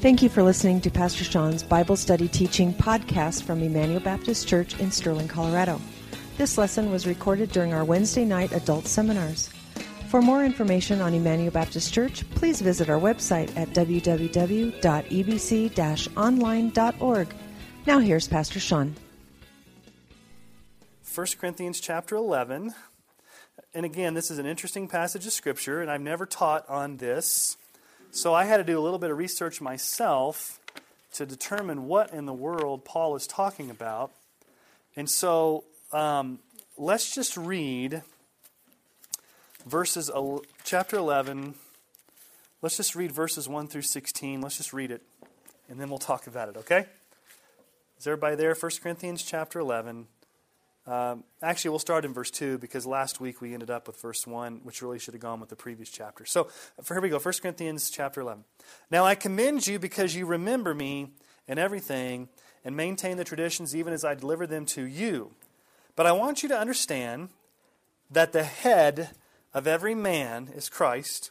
Thank you for listening to Pastor Sean's Bible Study Teaching podcast from Emmanuel Baptist Church in Sterling, Colorado. This lesson was recorded during our Wednesday night adult seminars. For more information on Emmanuel Baptist Church, please visit our website at www.ebc-online.org. Now here's Pastor Sean. 1 Corinthians chapter 11. And again, this is an interesting passage of Scripture, and I've never taught on this. So I had to do a little bit of research myself to determine what in the world Paul is talking about. And so um, let's just read verses, chapter 11. Let's just read verses 1 through 16. Let's just read it, and then we'll talk about it, okay? Is everybody there? 1 Corinthians chapter 11. Um, actually, we'll start in verse 2 because last week we ended up with verse 1, which really should have gone with the previous chapter. So for, here we go 1 Corinthians chapter 11. Now I commend you because you remember me in everything and maintain the traditions even as I deliver them to you. But I want you to understand that the head of every man is Christ,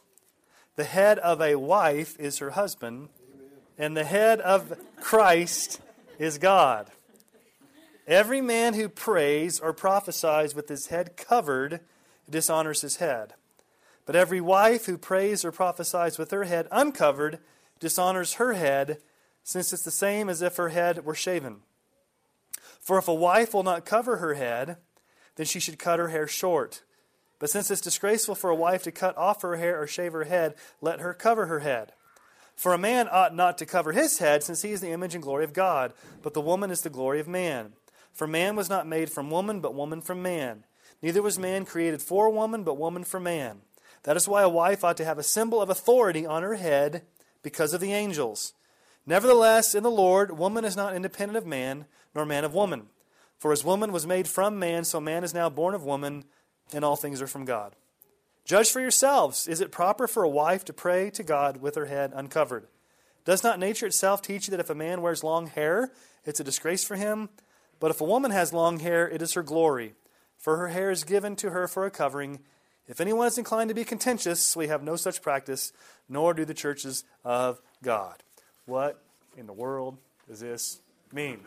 the head of a wife is her husband, and the head of Christ is God. Every man who prays or prophesies with his head covered dishonors his head. But every wife who prays or prophesies with her head uncovered dishonors her head, since it's the same as if her head were shaven. For if a wife will not cover her head, then she should cut her hair short. But since it's disgraceful for a wife to cut off her hair or shave her head, let her cover her head. For a man ought not to cover his head, since he is the image and glory of God, but the woman is the glory of man. For man was not made from woman, but woman from man. Neither was man created for woman, but woman for man. That is why a wife ought to have a symbol of authority on her head because of the angels. Nevertheless, in the Lord, woman is not independent of man, nor man of woman. For as woman was made from man, so man is now born of woman, and all things are from God. Judge for yourselves. Is it proper for a wife to pray to God with her head uncovered? Does not nature itself teach you that if a man wears long hair, it's a disgrace for him? But if a woman has long hair, it is her glory, for her hair is given to her for a covering. If anyone is inclined to be contentious, we have no such practice, nor do the churches of God. What in the world does this mean?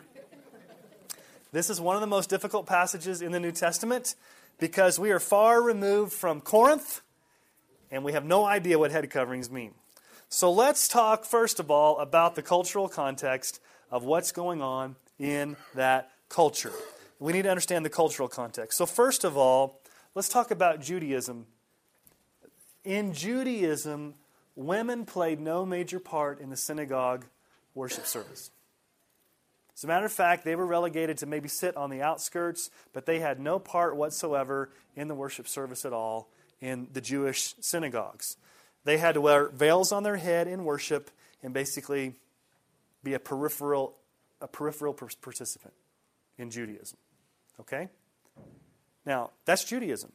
This is one of the most difficult passages in the New Testament because we are far removed from Corinth and we have no idea what head coverings mean. So let's talk, first of all, about the cultural context of what's going on in that culture. We need to understand the cultural context. So, first of all, let's talk about Judaism. In Judaism, women played no major part in the synagogue worship service. As a matter of fact, they were relegated to maybe sit on the outskirts, but they had no part whatsoever in the worship service at all in the Jewish synagogues. They had to wear veils on their head in worship and basically be a peripheral, a peripheral participant in Judaism. Okay? Now, that's Judaism.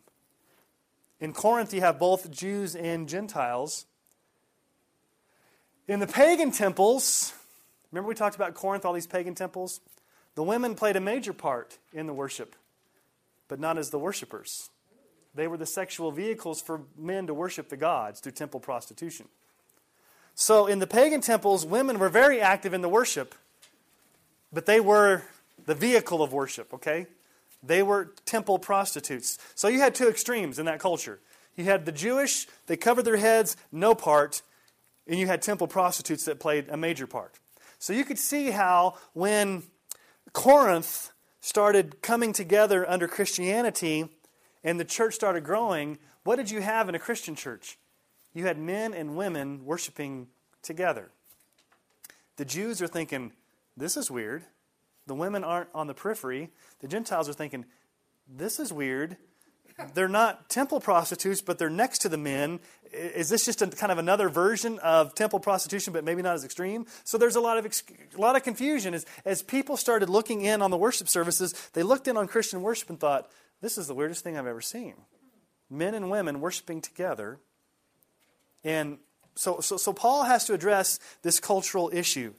In Corinth, you have both Jews and Gentiles. In the pagan temples, remember we talked about Corinth, all these pagan temples? The women played a major part in the worship, but not as the worshipers. They were the sexual vehicles for men to worship the gods through temple prostitution. So in the pagan temples, women were very active in the worship, but they were the vehicle of worship, okay? They were temple prostitutes. So you had two extremes in that culture. You had the Jewish, they covered their heads, no part, and you had temple prostitutes that played a major part. So you could see how when Corinth started coming together under Christianity and the church started growing, what did you have in a Christian church? You had men and women worshiping together. The Jews are thinking, this is weird. The women aren't on the periphery. The Gentiles are thinking, this is weird. They're not temple prostitutes, but they're next to the men. Is this just a, kind of another version of temple prostitution, but maybe not as extreme? So there's a lot of a lot of confusion as as people started looking in on the worship services. They looked in on Christian worship and thought, "This is the weirdest thing I've ever seen." Men and women worshiping together, and so so so Paul has to address this cultural issue.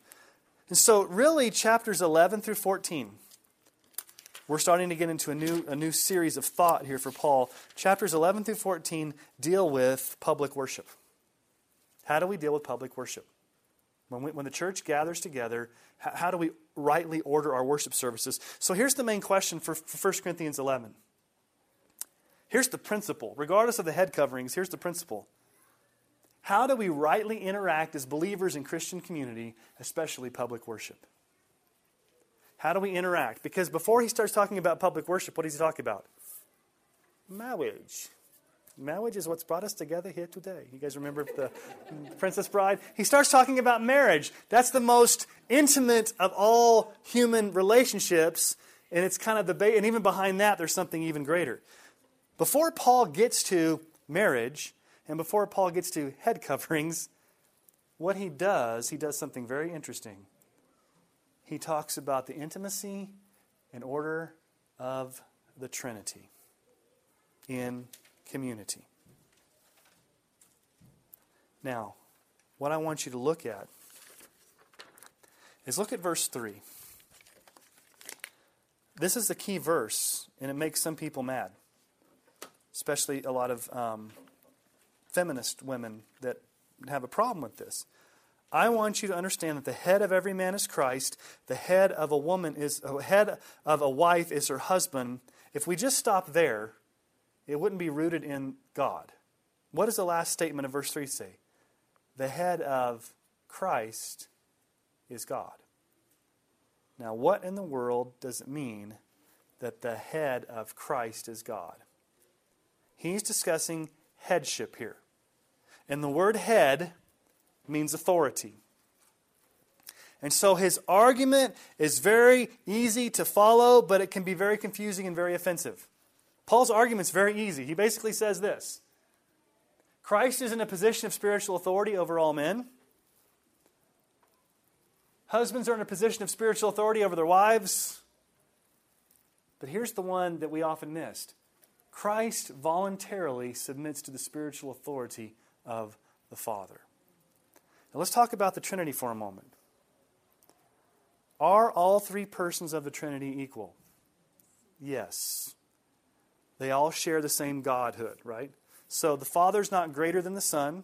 And so, really, chapters 11 through 14, we're starting to get into a new, a new series of thought here for Paul. Chapters 11 through 14 deal with public worship. How do we deal with public worship? When, we, when the church gathers together, how, do we rightly order our worship services? So here's the main question for, for 1 Corinthians 11. Here's the principle. Regardless of the head coverings, here's the principle. How do we rightly interact as believers in Christian community, especially public worship? How do we interact? Because before he starts talking about public worship, what does he talk about? Marriage. Marriage is what's brought us together here today. You guys remember the Princess Bride? He starts talking about marriage. That's the most intimate of all human relationships, and it's kind of the ba- and even behind that, there's something even greater. Before Paul gets to marriage, and before Paul gets to head coverings, what he does, he does something very interesting. He talks about the intimacy and order of the Trinity in community. Now, what I want you to look at is look at verse 3. This is the key verse, and it makes some people mad, especially a lot of um, feminist women that have a problem with this. I want you to understand that the head of every man is Christ. The head of a woman is a head of a wife is her husband. If we just stop there, it wouldn't be rooted in God. What does the last statement of verse 3 say? The head of Christ is God. Now, what in the world does it mean that the head of Christ is God? He's discussing headship here. And the word head means authority. And so his argument is very easy to follow, but it can be very confusing and very offensive. Paul's argument is very easy. He basically says this Christ is in a position of spiritual authority over all men. Husbands are in a position of spiritual authority over their wives. But here's the one that we often missed Christ voluntarily submits to the spiritual authority of the Father. Now let's talk about the Trinity for a moment. Are all three persons of the Trinity equal? Yes. They all share the same Godhood, right? So the Father's not greater than the Son.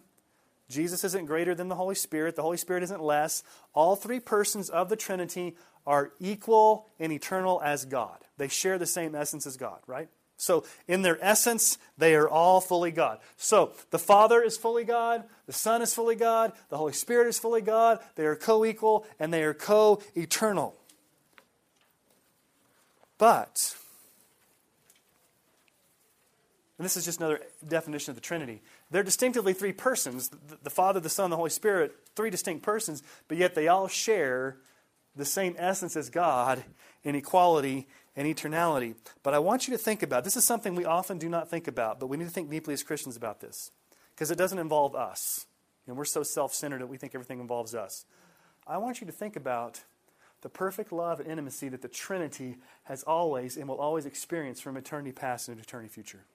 Jesus isn't greater than the Holy Spirit. The Holy Spirit isn't less. All three persons of the Trinity are equal and eternal as God. They share the same essence as God, right? So, in their essence, they are all fully God. So, the Father is fully God, the Son is fully God, the Holy Spirit is fully God. They are co equal and they are co eternal. But and this is just another definition of the Trinity. They're distinctively three persons the Father, the Son, the Holy Spirit, three distinct persons, but yet they all share the same essence as God in equality and eternality. But I want you to think about this is something we often do not think about, but we need to think deeply as Christians about this because it doesn't involve us. And we're so self centered that we think everything involves us. I want you to think about the perfect love and intimacy that the Trinity has always and will always experience from eternity past into eternity future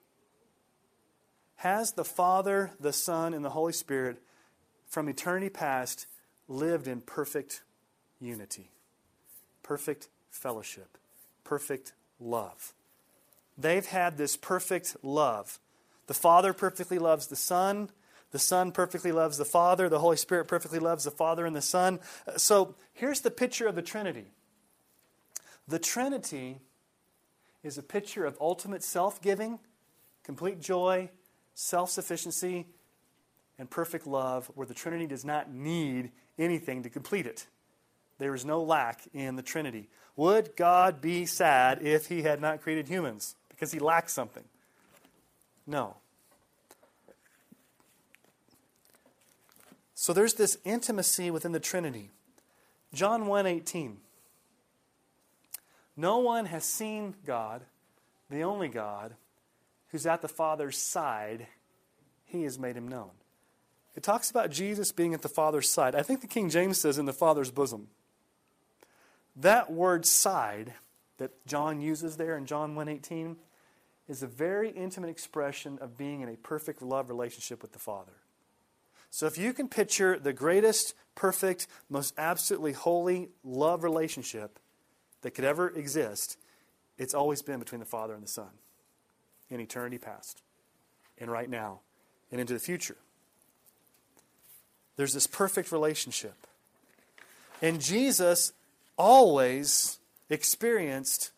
has the Father, the Son, and the Holy Spirit from eternity past lived in perfect unity, perfect fellowship, perfect love. They've had this perfect love. The Father perfectly loves the Son. The Son perfectly loves the Father. The Holy Spirit perfectly loves the Father and the Son. Uh, so here's the picture of the Trinity the Trinity is a picture of ultimate self giving, complete joy, self sufficiency, and perfect love, where the Trinity does not need anything to complete it. There is no lack in the Trinity. Would God be sad if He had not created humans because He lacks something? No. So there's this intimacy within the Trinity. John 1:18. No one has seen God, the only God, who's at the Father's side, he has made him known. It talks about Jesus being at the Father's side. I think the King James says in the Father's bosom. That word side that John uses there in John 1:18 is a very intimate expression of being in a perfect love relationship with the Father. So if you can picture the greatest, perfect, most absolutely holy love relationship that could ever exist, it's always been between the Father and the Son in eternity past and right now and into the future. There's this perfect relationship. And Jesus always experienced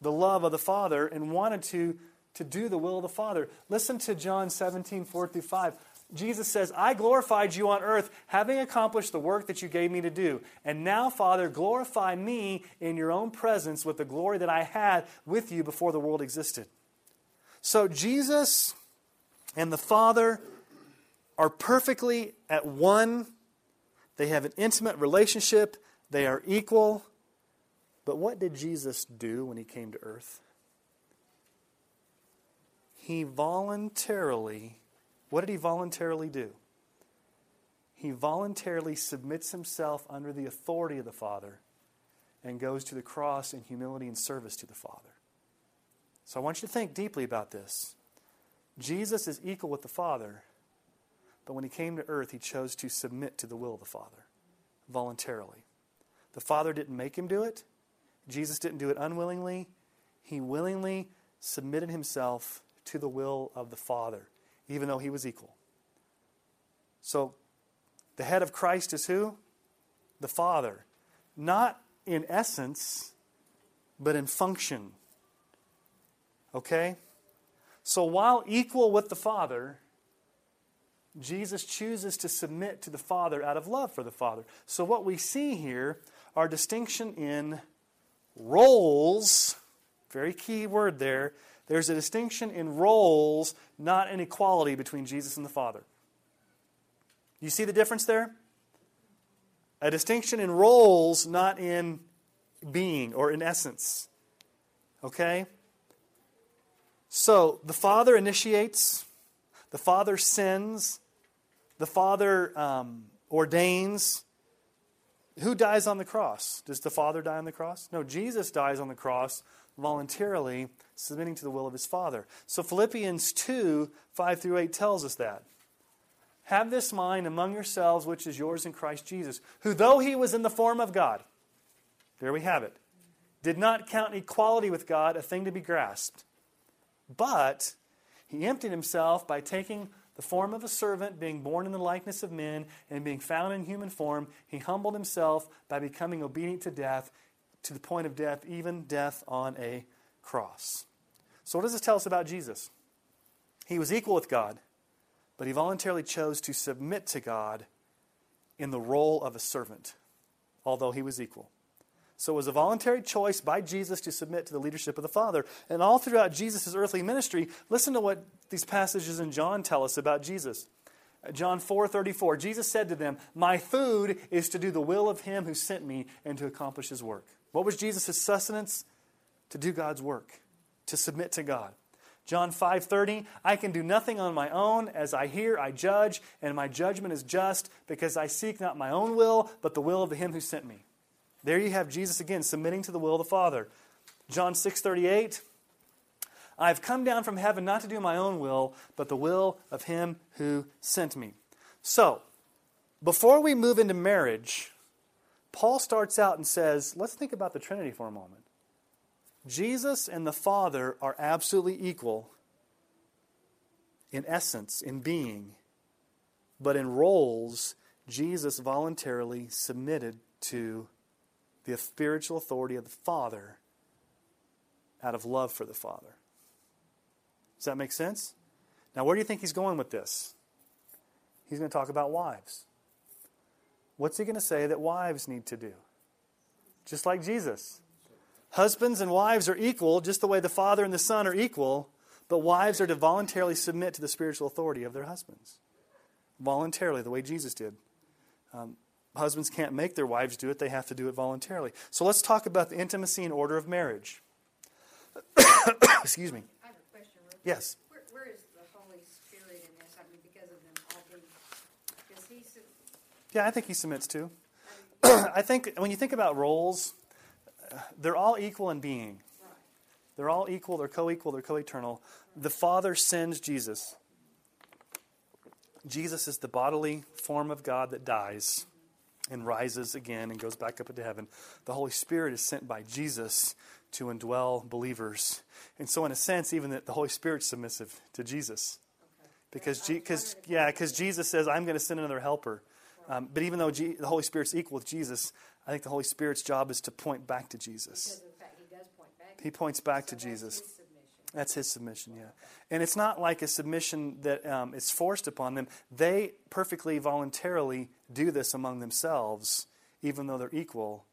the love of the Father and wanted to, to do the will of the Father. Listen to John 17, 4 through 5. Jesus says, I glorified you on earth, having accomplished the work that you gave me to do. And now, Father, glorify me in your own presence with the glory that I had with you before the world existed. So, Jesus and the Father are perfectly at one. They have an intimate relationship, they are equal. But what did Jesus do when he came to earth? He voluntarily what did he voluntarily do? He voluntarily submits himself under the authority of the Father and goes to the cross in humility and service to the Father. So I want you to think deeply about this. Jesus is equal with the Father, but when he came to earth, he chose to submit to the will of the Father voluntarily. The Father didn't make him do it, Jesus didn't do it unwillingly. He willingly submitted himself to the will of the Father even though he was equal. So, the head of Christ is who? The Father. Not in essence, but in function. Okay? So, while equal with the Father, Jesus chooses to submit to the Father out of love for the Father. So, what we see here are distinction in roles, very key word there, there's a distinction in roles, not an equality between Jesus and the Father. You see the difference there? A distinction in roles, not in being or in essence. Okay? So, the Father initiates, the Father sends, the Father um, ordains. Who dies on the cross? Does the Father die on the cross? No, Jesus dies on the cross voluntarily submitting to the will of his Father. So Philippians 2 5 through 8 tells us that. Have this mind among yourselves, which is yours in Christ Jesus, who, though he was in the form of God, there we have it, did not count equality with God a thing to be grasped, but he emptied himself by taking the form of a servant, being born in the likeness of men, and being found in human form, he humbled himself by becoming obedient to death, to the point of death, even death on a cross. So, what does this tell us about Jesus? He was equal with God, but he voluntarily chose to submit to God in the role of a servant, although he was equal. So it was a voluntary choice by Jesus to submit to the leadership of the Father. And all throughout Jesus' earthly ministry, listen to what these passages in John tell us about Jesus. John 4:34 Jesus said to them, "My food is to do the will of him who sent me and to accomplish his work." What was Jesus' sustenance? To do God's work, to submit to God. John 5:30 I can do nothing on my own as I hear I judge and my judgment is just because I seek not my own will but the will of him who sent me. There you have Jesus again submitting to the will of the Father. John 6:38 I've come down from heaven not to do my own will but the will of him who sent me. So, before we move into marriage, Paul starts out and says, let's think about the Trinity for a moment. Jesus and the Father are absolutely equal in essence, in being, but in roles, Jesus voluntarily submitted to the spiritual authority of the Father out of love for the Father. Does that make sense? Now, where do you think he's going with this? He's going to talk about wives. What's he going to say that wives need to do? Just like Jesus. Husbands and wives are equal, just the way the Father and the Son are equal, but wives are to voluntarily submit to the spiritual authority of their husbands. Voluntarily, the way Jesus did. Um, husbands can't make their wives do it, they have to do it voluntarily. So let's talk about the intimacy and order of marriage. Excuse me. I have a question. Yes. Where, where is the Holy Spirit in this? I mean, because of them all being, because he Yeah, I think he submits too. I think when you think about roles, they're all equal in being. right, They're all equal, they're co equal, they're co eternal. The Father sends Jesus. Jesus is the bodily form of God that dies and rises again and goes back up into heaven. The Holy Spirit is sent by Jesus to indwell believers. And so, in a sense, even that the Holy Spirit's submissive to Jesus. okay. Because, Yeah, because yeah, because Jesus says, I'm going to send another helper. Um, but even though G- the Holy Spirit's equal with Jesus, I think the Holy Spirit's job is to point back to Jesus. Fact he does point back. He points back So to Jesus. That's his submission, yeah. And it's not like a submission that um, is forced upon them. They perfectly voluntarily do this among themselves, even though they're equal.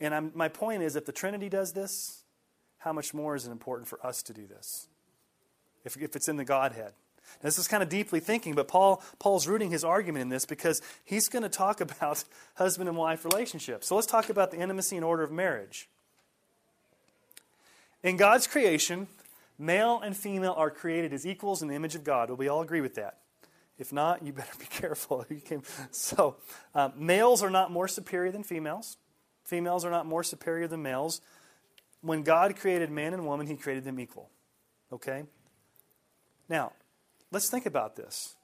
And I'm, my point is if the Trinity does this, how much more is it important for us to do this? If, if it's in the Godhead. Now, this is kind of deeply thinking, but Paul Paul's rooting his argument in this because he's going to talk about husband and wife relationships. So let's talk about the intimacy and order of marriage. In God's creation, male and female are created as equals in the image of God. Will we all agree with that? If not, you better be careful. So, um, males are not more superior than females. Females are not more superior than males. When God created man and woman, He created them equal. Okay? Now, let's think about this.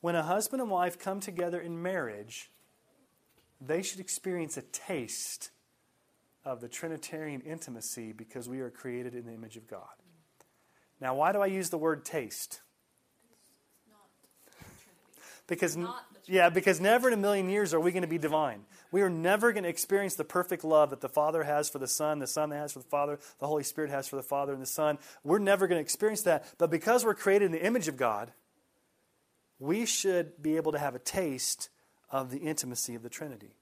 When a husband and wife come together in marriage, they should experience a taste of the Trinitarian intimacy because we are created in the image of God. Now, why do I use the word taste? Because, yeah, because never in a million years are we going to be divine. We are never going to experience the perfect love that the Father has for the Son, the Son has for the Father, the Holy Spirit has for the Father and the Son. We're never going to experience that. But because we're created in the image of God, we should be able to have a taste of the intimacy of the Trinity.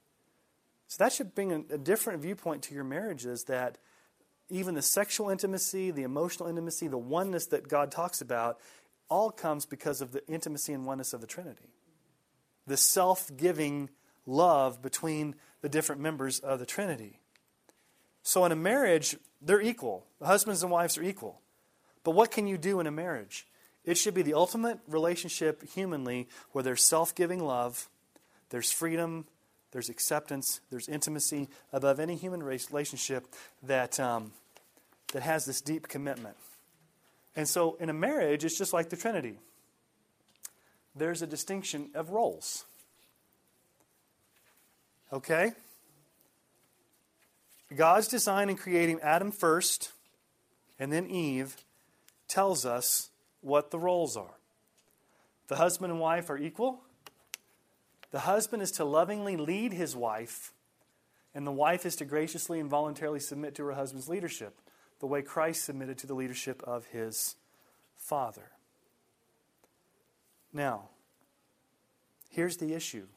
So that should bring a, different viewpoint to your marriages that even the sexual intimacy, the emotional intimacy, the oneness that God talks about, all comes because of the intimacy and oneness of the Trinity. The self giving love between the different members of the Trinity. So in a marriage, they're equal. The husbands and wives are equal. But what can you do in a marriage? It should be the ultimate relationship humanly where there's self giving love, there's freedom, there's acceptance, there's intimacy above any human relationship that, um, that has this deep commitment. And so in a marriage, it's just like the Trinity. There's a distinction of roles. Okay? God's design in creating Adam first and then Eve tells us what the roles are. The husband and wife are equal. The husband is to lovingly lead his wife, and the wife is to graciously and voluntarily submit to her husband's leadership, the way Christ submitted to the leadership of his father. Now, here's the issue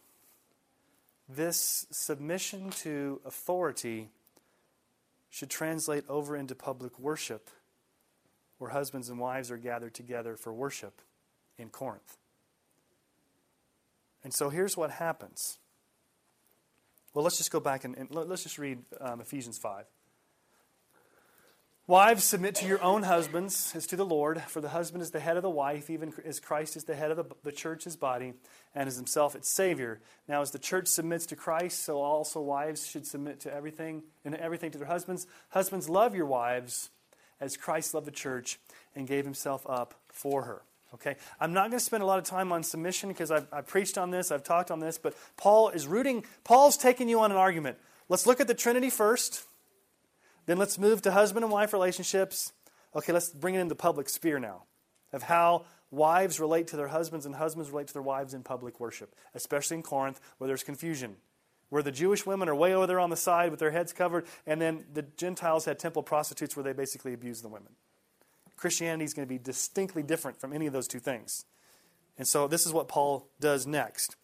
this submission to authority should translate over into public worship, where husbands and wives are gathered together for worship in Corinth. And so here's what happens. Well, let's just go back and, and let's just read um, Ephesians 5. Wives, submit to your own husbands as to the Lord, for the husband is the head of the wife, even as Christ is the head of the, the church, his body, and is himself its Savior. Now, as the church submits to Christ, so also wives should submit to everything and everything to their husbands. Husbands, love your wives as Christ loved the church and gave himself up for her. Okay, I'm not going to spend a lot of time on submission because I've, I've preached on this, I've talked on this, but Paul is rooting, Paul's taking you on an argument. Let's look at the Trinity first. Then let's move to husband and wife relationships. Okay, let's bring it into public sphere now of how wives relate to their husbands and husbands relate to their wives in public worship, especially in Corinth where there's confusion. Where the Jewish women are way over there on the side with their heads covered, and then the Gentiles had temple prostitutes where they basically abused the women. Christianity is going to be distinctly different from any of those two things. And so this is what Paul does next.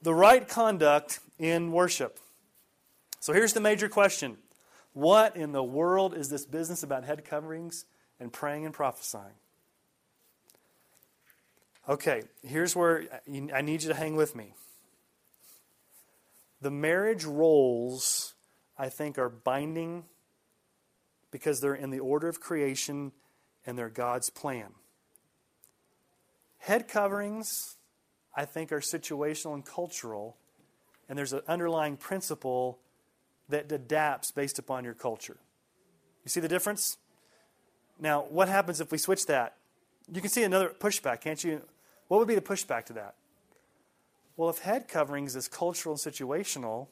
The right conduct in worship. So here's the major question What in the world is this business about head coverings and praying and prophesying? Okay, here's where I need you to hang with me. The marriage roles, I think, are binding because they're in the order of creation and they're God's plan. Head coverings, I think, are situational and cultural, and there's an underlying principle that adapts based upon your culture. You see the difference? Now, what happens if we switch that? You can see another pushback, can't you? What would be the pushback to that? Well, if head coverings is cultural and situational,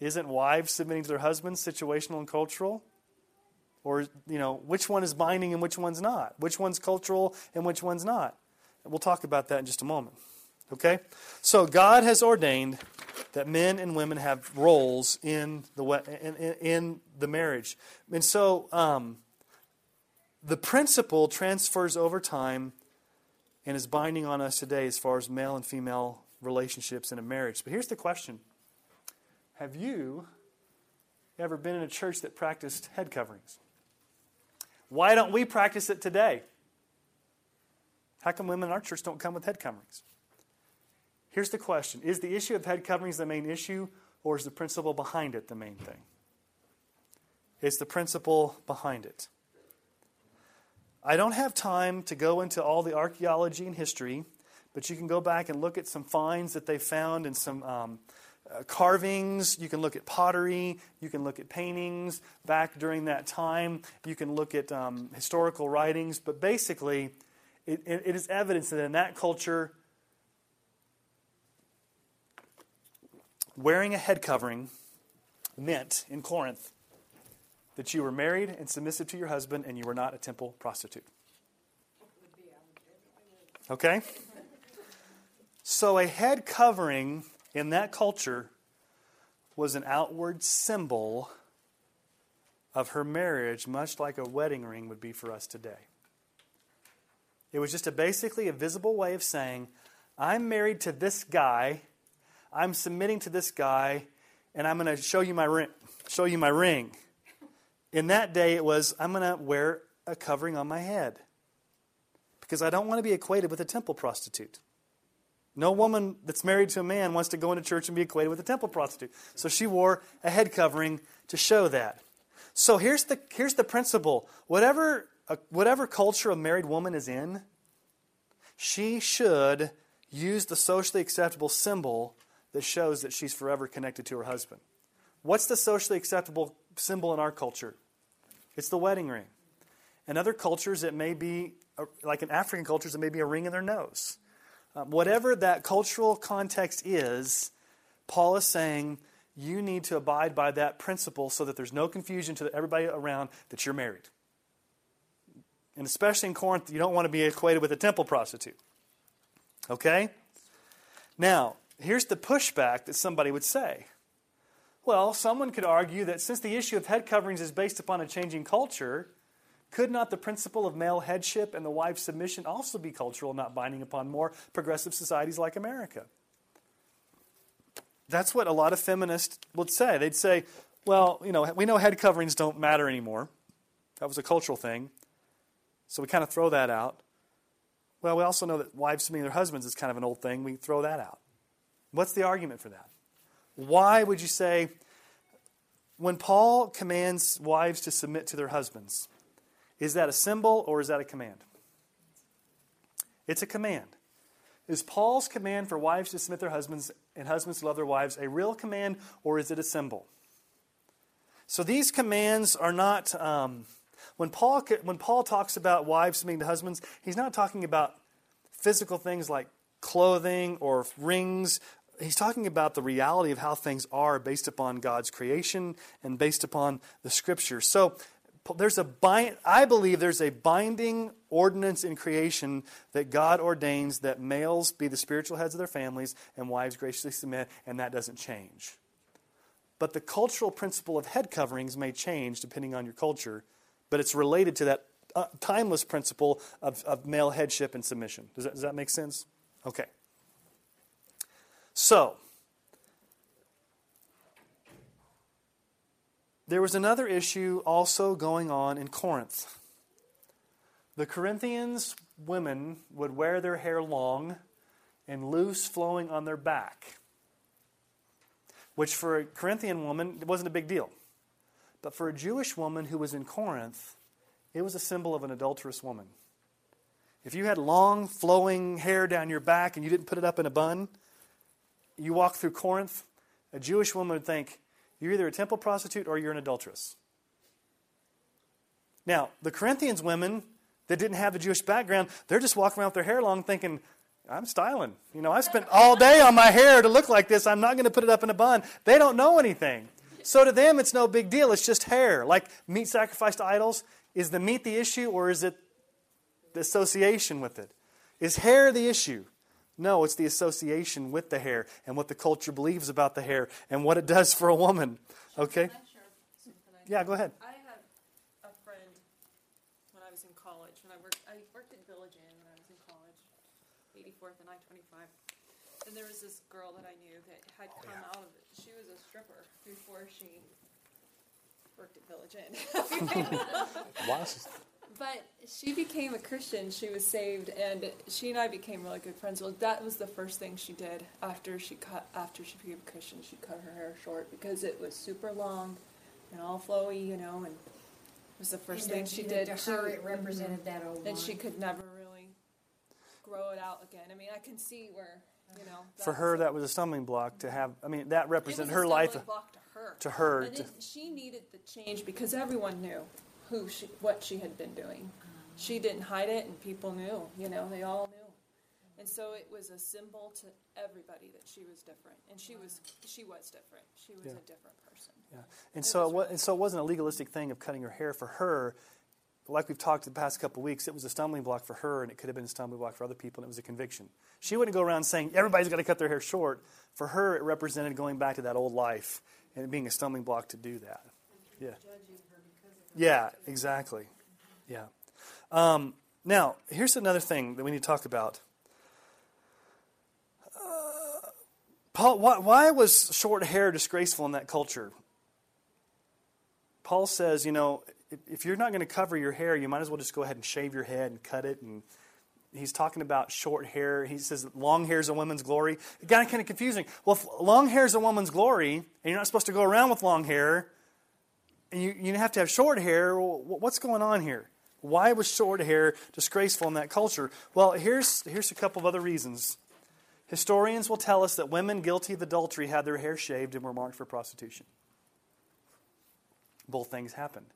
isn't wives submitting to their husbands situational and cultural? Or, you know, which one is binding and which one's not? Which one's cultural and which one's not? And we'll talk about that in just a moment. Okay? So God has ordained that men and women have roles in the in, in, the marriage, and so um, the principle transfers over time and is binding on us today as far as male and female relationships in a marriage. But here's the question: Have you ever been in a church that practiced head coverings? Why don't we practice it today? How come women in our church don't come with head coverings? Here's the question Is the issue of head coverings the main issue, or is the principle behind it the main thing? It's the principle behind it. I don't have time to go into all the archaeology and history, but you can go back and look at some finds that they found and some um, carvings. You can look at pottery. You can look at paintings back during that time. You can look at um, historical writings. But basically, it, it, it is evidence that in that culture, wearing a head covering meant in Corinth that you were married and submissive to your husband and you were not a temple prostitute. Okay? So a head covering in that culture was an outward symbol of her marriage, much like a wedding ring would be for us today. It was just a basically a visible way of saying, I'm married to this guy I'm submitting to this guy, and I'm going to show you my ring. Show you my ring. In that day, it was I'm going to wear a covering on my head because I don't want to be equated with a temple prostitute. No woman that's married to a man wants to go into church and be equated with a temple prostitute. So she wore a head covering to show that. So here's the, here's the principle whatever, uh, whatever culture a married woman is in, she should use the socially acceptable symbol that shows that she's forever connected to her husband. What's the socially acceptable symbol in our culture? It's the wedding ring. In other cultures, it may be, like in African cultures, it may be a ring in their nose. Um, whatever that cultural context is, Paul is saying you need to abide by that principle so that there's no confusion to everybody around that you're married. And especially in Corinth, you don't want to be equated with a temple prostitute. Okay? Now, here's the pushback that somebody would say. Well, someone could argue that since the issue of head coverings is based upon a changing culture, could not the principle of male headship and the wife's submission also be cultural, not binding upon more progressive societies like America? That's what a lot of feminists would say. They'd say, well, you know, we know head coverings don't matter anymore. That was a cultural thing. So we kind of throw that out. Well, we also know that wives submitting their husbands is kind of an old thing. We throw that out. What's the argument for that? Why would you say, when Paul commands wives to submit to their husbands, is that a symbol or is that a command? It's a command. Is Paul's command for wives to submit their husbands and husbands to love their wives a real command or is it a symbol? So these commands are not. Um, when Paul when Paul talks about wives submitting to husbands, he's not talking about physical things like clothing or rings he's talking about the reality of how things are based upon God's creation and based upon the scriptures. So there's a bind, I believe there's a binding ordinance in creation that God ordains that males be the spiritual heads of their families and wives graciously submit, and that doesn't change. But the cultural principle of head coverings may change depending on your culture, but it's related to that uh, timeless principle of, of male headship and submission. Does that, does that make sense? Okay. So, there was another issue also going on in Corinth. The Corinthians women would wear their hair long and loose flowing on their back, which for a Corinthian woman it wasn't a big deal. But for a Jewish woman who was in Corinth, it was a symbol of an adulterous woman. If you had long flowing hair down your back and you didn't put it up in a bun, you walk through Corinth, a Jewish woman would think, you're either a temple prostitute or you're an adulteress. Now, the Corinthians women that didn't have a Jewish background, they're just walking around with their hair long thinking, I'm styling. You know, I spent all day on my hair to look like this. I'm not going to put it up in a bun. They don't know anything. So to them, it's no big deal. It's just hair. Like meat sacrificed to idols. Is the meat the issue or is it the association with it? Is hair the issue? No, it's the association with the hair and what the culture believes about the hair and what it does for a woman. Okay? Can I share Yeah, go ahead. I had a friend when I was in college. When I worked, I worked at Village Inn when I was in college, 84th and I-25. And there was this girl that I knew that had Oh, come out of it. She was a stripper before she worked at Village Inn. Wow. But she became a Christian. She was saved, and she and I became really good friends. Well, that was the first thing she did after she cut after she became a Christian. She cut her hair short because it was super long and all flowy, you know, and it was the first And thing she did. To She- her, it mm-hmm. represented that old and she could never really grow it out again. I mean, I can see where you know. For her, that was a stumbling block to have. I mean, that it represented was a her life. stumbling block to her. to her And to- it, she needed the change because everyone knew who she, what she had been doing. She didn't hide it, and people knew. You know, they all knew. And so it was a symbol to everybody that she was different, and she was she was different. She was Yeah. a different person. Yeah. And It so, was it wa- and so it wasn't a legalistic thing of cutting her hair for her. Like we've talked the past couple of weeks, it was a stumbling block for her, and it could have been a stumbling block for other people, and it was a conviction. She wouldn't go around saying everybody's got to cut their hair short. For her, it represented going back to that old life and it being a stumbling block to do that. Yeah. Yeah, exactly. Yeah. Um, now, here's another thing that we need to talk about. Uh, Paul, why, why was short hair disgraceful in that culture? Paul says, you know, if, you're not going to cover your hair, you might as well just go ahead and shave your head and cut it. And he's talking about short hair. He says long hair is a woman's glory. It got kind of confusing. Well, if long hair is a woman's glory, and you're not supposed to go around with long hair, you, you have to have short hair, what's going on here? Why was short hair disgraceful in that culture? Well, here's, here's a couple of other reasons. Historians will tell us that women guilty of adultery had their hair shaved and were marked for prostitution. Both things happened.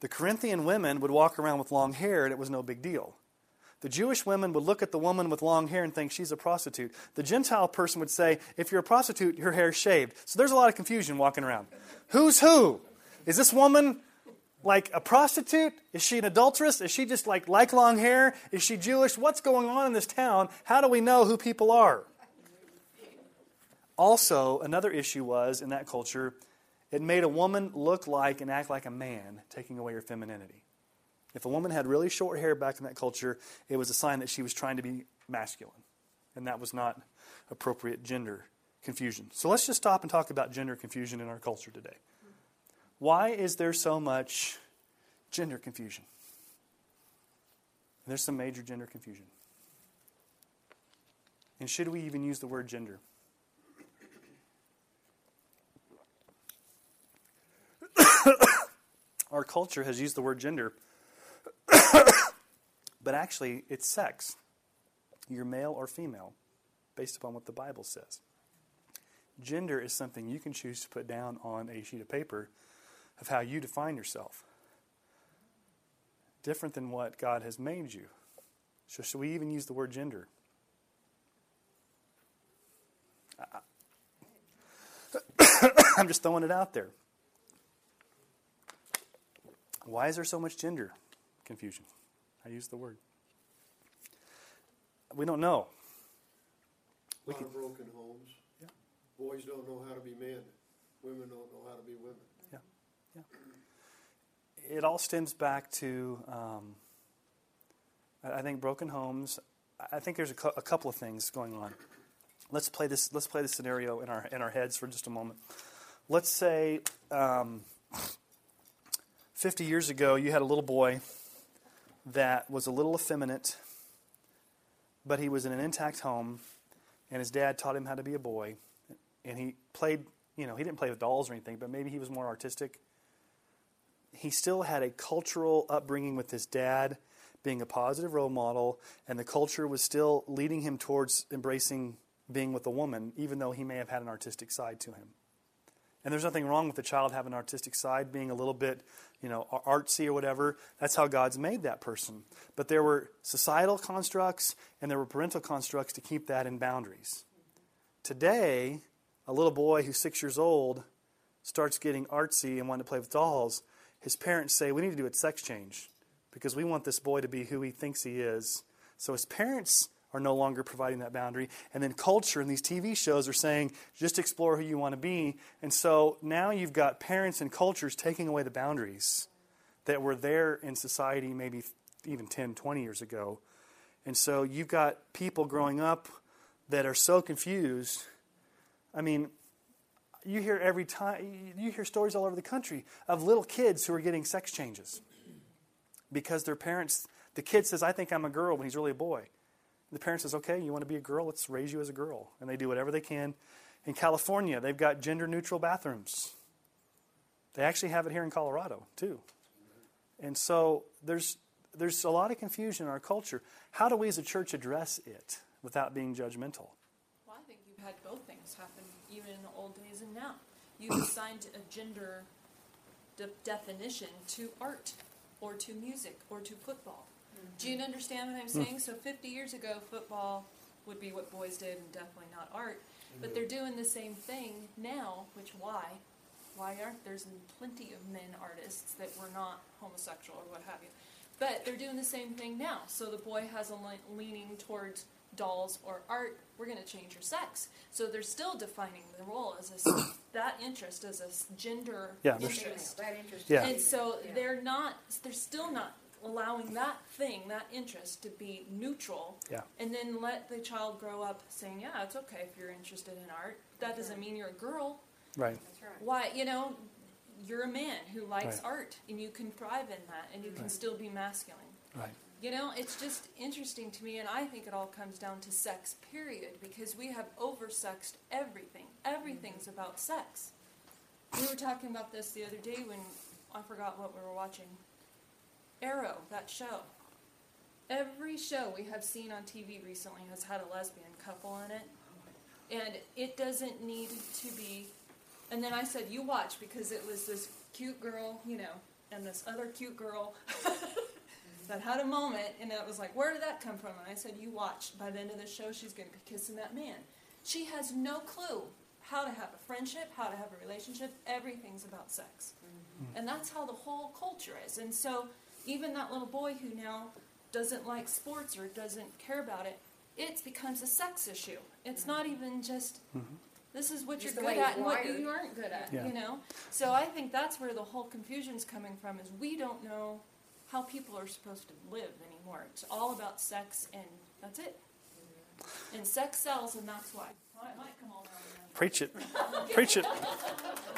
The Corinthian women would walk around with long hair and it was no big deal. The Jewish women would look at the woman with long hair and think she's a prostitute. The Gentile person would say, if you're a prostitute, your hair's shaved. So there's a lot of confusion walking around. Who's who? Is this woman like a prostitute? Is she an adulteress? Is she just like like long hair? Is she Jewish? What's going on in this town? How do we know who people are? Also, another issue was in that culture, it made a woman look like and act like a man, taking away her femininity. If a woman had really short hair back in that culture, it was a sign that she was trying to be masculine. And that was not appropriate gender confusion. So let's just stop and talk about gender confusion in our culture today. Why is there so much gender confusion? There's some major gender confusion. And should we even use the word gender? Our culture has used the word gender, but actually it's sex. You're male or female, based upon what the Bible says. Gender is something you can choose to put down on a sheet of paper of how you define yourself. Different than what God has made you. So, should we even use the word gender? I'm just throwing it out there. Why is there so much gender confusion? I use the word. We don't know. A lot of broken homes. Yeah. Boys don't know how to be men. Women don't know how to be women. It all stems back to, um, I think, broken homes. I think there's a, cou- a couple of things going on. Let's play this. Let's play this scenario in our in our heads for just a moment. Let's say, um, 50 years ago, you had a little boy that was a little effeminate, but he was in an intact home, and his dad taught him how to be a boy, and he played. You know, he didn't play with dolls or anything, but maybe he was more artistic he still had a cultural upbringing with his dad being a positive role model, and the culture was still leading him towards embracing being with a woman, even though he may have had an artistic side to him. And there's nothing wrong with the child having an artistic side, being a little bit, you know, artsy or whatever. That's how God's made that person. But there were societal constructs and there were parental constructs to keep that in boundaries. Today, a little boy who's six years old starts getting artsy and wanting to play with dolls his parents say, We need to do a sex change because we want this boy to be who he thinks he is. So his parents are no longer providing that boundary. And then culture and these TV shows are saying, just explore who you want to be. And so now you've got parents and cultures taking away the boundaries that were there in society maybe even 10, 20 years ago. And so you've got people growing up that are so confused. I mean, you hear every time, you hear stories all over the country of little kids who are getting sex changes because their parents, the kid says, I think I'm a girl when he's really a boy. The parent says, okay, you want to be a girl? Let's raise you as a girl. And they do whatever they can. In California, they've got gender neutral bathrooms. They actually have it here in Colorado, too. And so there's, there's a lot of confusion in our culture. How do we as a church address it without being judgmental? Well, I think you've had both things happen, even in the old days and now. You've assigned a gender de- definition to art, or to music, or to football. Do you mm-hmm. understand what I'm hmm. saying? So 50 years ago, football would be what boys did, and definitely not art. Mm-hmm. But they're doing the same thing now, which why? Why aren't there's plenty of men artists that were not homosexual or what have you? But they're doing the same thing now. So the boy has a le- leaning towards dolls or art. We're going to change your sex. So they're still defining the role as a s- that interest as a gender Yeah, there's- interest. That interesting. Yeah. And so Yeah. they're not, they're still not allowing that thing, that interest, to be neutral. Yeah. And then let the child grow up saying, yeah, it's okay if you're interested in art. That doesn't mean you're a girl. Right. That's right. Why, you know, you're a man who likes Right. art and you can thrive in that and you can Right. still be masculine. Right. You know, it's just interesting to me, and I think it all comes down to sex, period, because we have oversexed everything. Everything's mm-hmm. about sex. We were talking about this the other day when I forgot what we were watching. Arrow, that show. Every show we have seen on TV recently has had a lesbian couple in it, and it doesn't need to be. And then I said, "You watch," because it was this cute girl, you know, and this other cute girl that had a moment, and it was like, "Where did that come from?" And I said, "You watch. By the end of the show, she's going to be kissing that man. She has no clue how to have a friendship, how to have a relationship. Everything's about sex, mm-hmm. and that's how the whole culture is. And so, even that little boy who now doesn't like sports or doesn't care about it, it becomes a sex issue. It's not even just mm-hmm. this is what Just you're good at and what you aren't good at. Yeah. You know, so I think that's where the whole confusion's coming from. Is we don't know how people are supposed to live anymore. It's all about sex, and that's it. And sex sells, and that's why. It might come. Preach it. Preach it.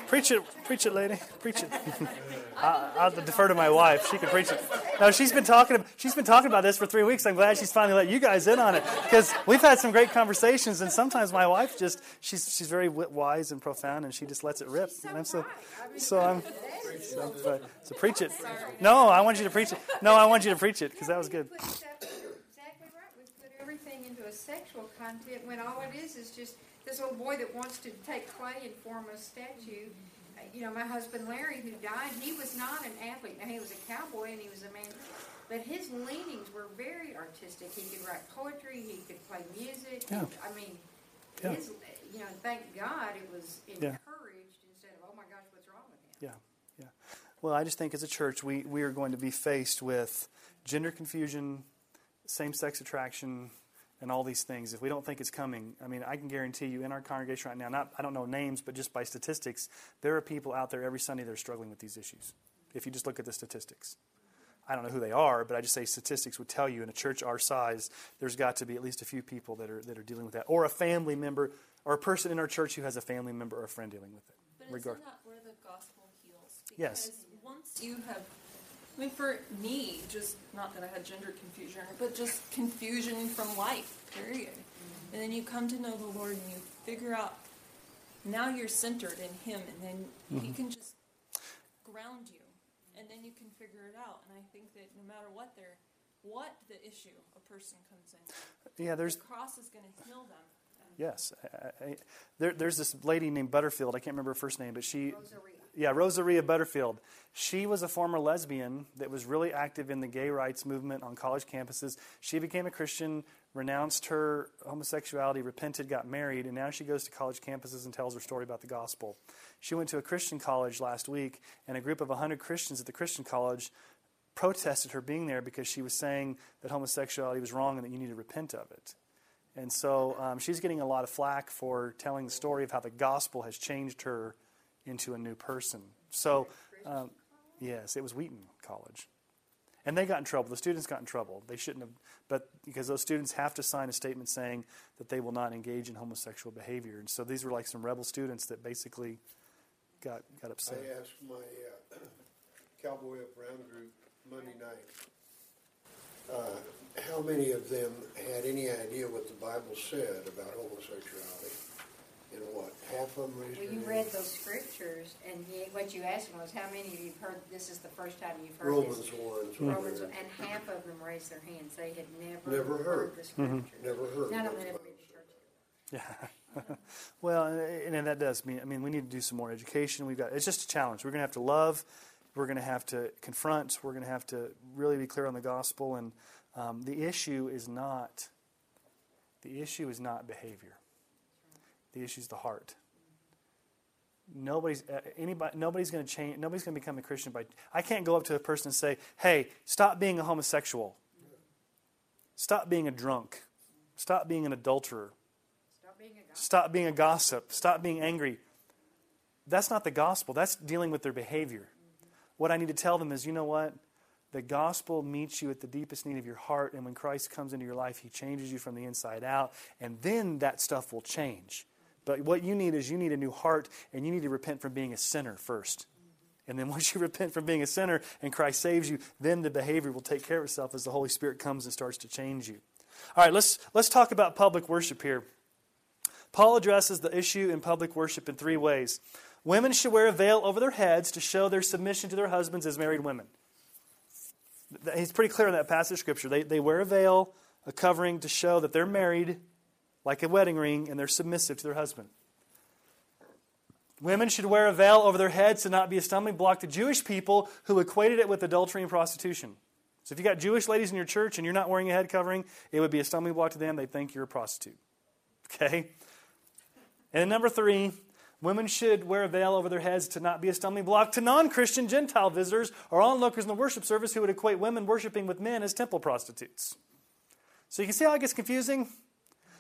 Preach it. Preach it, lady. Preach it. I, I'll defer to my wife. She can preach it. No, she's been talking. She's been talking about this for three weeks. I'm glad she's finally let you guys in on it because we've had some great conversations. And sometimes my wife just she's she's very wise and profound, and she just lets it rip. So And I'm so right. I mean, so I'm so, so, so preach it. No, I want you to preach it. No, I want you to preach it because that was good. put stuff- you're exactly right. We put everything into a sexual content when all it is is just this little boy that wants to take clay and form a statue. Uh, You know, my husband Larry, who died, he was not an athlete. Now he was a cowboy and he was a man, but his leanings were very artistic. He could write poetry. He could play music. Yeah. I mean, Yeah. his, you know, thank God it was Yeah. encouraged instead of oh my gosh, what's wrong with him? Yeah, yeah. Well, I just think as a church, we, we are going to be faced with gender confusion, same sex attraction, and all these things. If we don't think it's coming, I mean, I can guarantee you in our congregation right now, not, I don't know names, but just by statistics, there are people out there every Sunday that are struggling with these issues. If you just look at the statistics. I don't know who they are, but I just say statistics would tell you in a church our size, there's got to be at least a few people that are, that are dealing with that, or a family member, or a person in our church who has a family member or a friend dealing with it. But Regard- isn't that where the gospel heals? Because Yes. once you have, I mean, for me, just not that I had gender confusion, but just confusion from life, period. Mm-hmm. And then you come to know the Lord and you figure out, now you're centered in Him, and then He mm-hmm. can just ground you, and then you can figure it out. And I think that no matter what they're, what the issue a person comes in, Yeah, there's the cross is going to heal them. Yes. I, I, there, there's this lady named Butterfield. I can't remember her first name, but she. Rosaria. Yeah, Rosaria Butterfield. She was a former lesbian that was really active in the gay rights movement on college campuses. She became a Christian, renounced her homosexuality, repented, got married, and now she goes to college campuses and tells her story about the gospel. She went to a Christian college last week, and a group of 100 Christians at the Christian college protested her being there because she was saying that homosexuality was wrong and that you need to repent of it. And so um, she's getting a lot of flack for telling the story of how the gospel has changed her into a new person. So, um, yes, it was Wheaton College. And they got in trouble. The students got in trouble. They shouldn't have, but because those students have to sign a statement saying that they will not engage in homosexual behavior. And so these were like some rebel students that basically got, got upset. I asked my uh, Cowboy Up Round group Monday night, uh, how many of them had any idea what the Bible said about homosexuality? You know what, half of them raised Well, their you hand? read those scriptures, and you, what you asked them was, how many of you have heard, this is the first time you've heard Romans this? one, Romans, they're- and half of them raised their hands, they had never, Never heard. the scripture. never heard. None of what them the had been Bible to church. Yeah. well, and, and that does mean, I mean, we need to do some more education. We've got, it's just a challenge. We're going to have to love. We're going to have to confront. We're going to have to really be clear on the gospel. And um, the issue is not, the issue is not behavior. The issue is the heart. Nobody's uh, anybody. Nobody's going to change. Nobody's going to become a Christian by. I can't go up to a person and say, "Hey, stop being a homosexual. Stop being a drunk. Stop being an adulterer. Stop being a gospel. Stop being a gossip. Stop being angry. That's not the gospel. That's dealing with their behavior. What I need to tell them is you know what? The gospel meets you at the deepest need of your heart, and when Christ comes into your life, he changes you from the inside out, and then that stuff will change. But what you need is you need a new heart, and you need to repent from being a sinner first. And then once you repent from being a sinner and Christ saves you, then the behavior will take care of itself as the Holy Spirit comes and starts to change you. All right, let's, let's talk about public worship here. Paul addresses the issue in public worship in three ways. Women should wear a veil over their heads to show their submission to their husbands as married women. He's pretty clear in that passage of Scripture. They, they wear a veil, a covering, to show that they're married, like a wedding ring, and they're submissive to their husband. Women should wear a veil over their heads to not be a stumbling block to Jewish people who equated it with adultery and prostitution. So if you got Jewish ladies in your church and you're not wearing a head covering, it would be a stumbling block to them. They'd think you're a prostitute. Okay? And number three, women should wear a veil over their heads to not be a stumbling block to non Christian Gentile visitors or onlookers in the worship service who would equate women worshiping with men as temple prostitutes. So you can see how it gets confusing?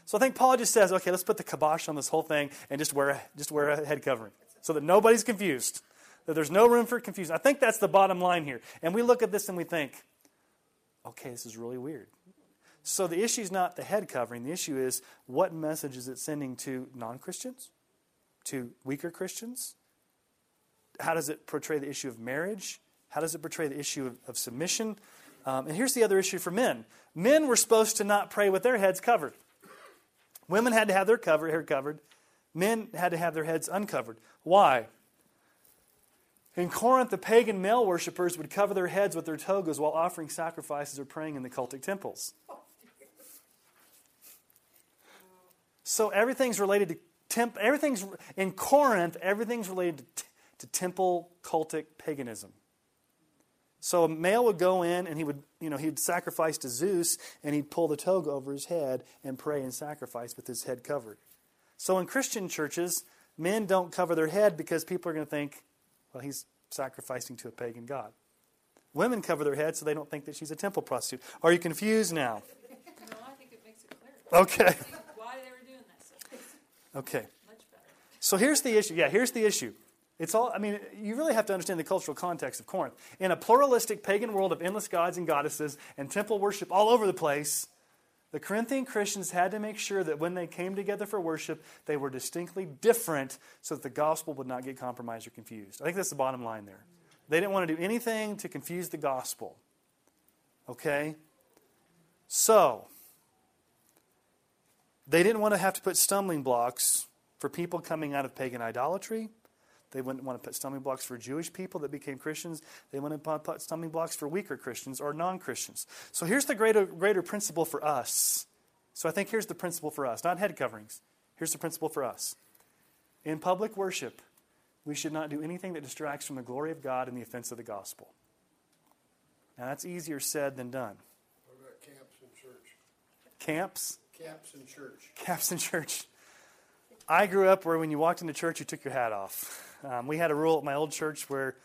So I think Paul just says, okay, let's put the kibosh on this whole thing and just wear a, just wear a head covering so that nobody's confused, that there's no room for confusion. I think that's the bottom line here. And we look at this and we think, okay, this is really weird. So the issue is not the head covering. The issue is what message is it sending to non Christians, to weaker Christians? How does it portray the issue of marriage? How does it portray the issue of, of submission? Um, and here's the other issue for men men were supposed to not pray with their heads covered. Women had to have their cover, hair covered. Men had to have their heads uncovered. Why? In Corinth, the pagan male worshippers would cover their heads with their togas while offering sacrifices or praying in the cultic temples. So everything's related to temp. Everything's in Corinth. Everything's related to, to temple cultic paganism. So a male would go in and he would, you know, he'd sacrifice to Zeus and he'd pull the toga over his head and pray and sacrifice with his head covered. So in Christian churches, men don't cover their head because people are going to think, well, he's sacrificing to a pagan god. Women cover their head so they don't think that she's a temple prostitute. Are you confused now? No, I think it makes it clear. Okay. Why they were doing this. Okay. Much better. So here's the issue. Yeah, here's the issue. It's all, I mean, you really have to understand the cultural context of Corinth. In a pluralistic pagan world of endless gods and goddesses and temple worship all over the place, the Corinthian Christians had to make sure that when they came together for worship, they were distinctly different so that the gospel would not get compromised or confused. I think that's the bottom line there. They didn't want to do anything to confuse the gospel. Okay? So, they didn't want to have to put stumbling blocks for people coming out of pagan idolatry. They wouldn't want to put stumbling blocks for Jewish people that became Christians. They wouldn't want to put stumbling blocks for weaker Christians or non Christians. So here's the greater, greater principle for us. So I think here's the principle for us, not head coverings. Here's the principle for us. In public worship, we should not do anything that distracts from the glory of God and the offense of the gospel. Now, that's easier said than done. What about camps in church? Camps, Caps in church. caps in church. I grew up where when you walked into church, you took your hat off. Um, we had a rule at my old church where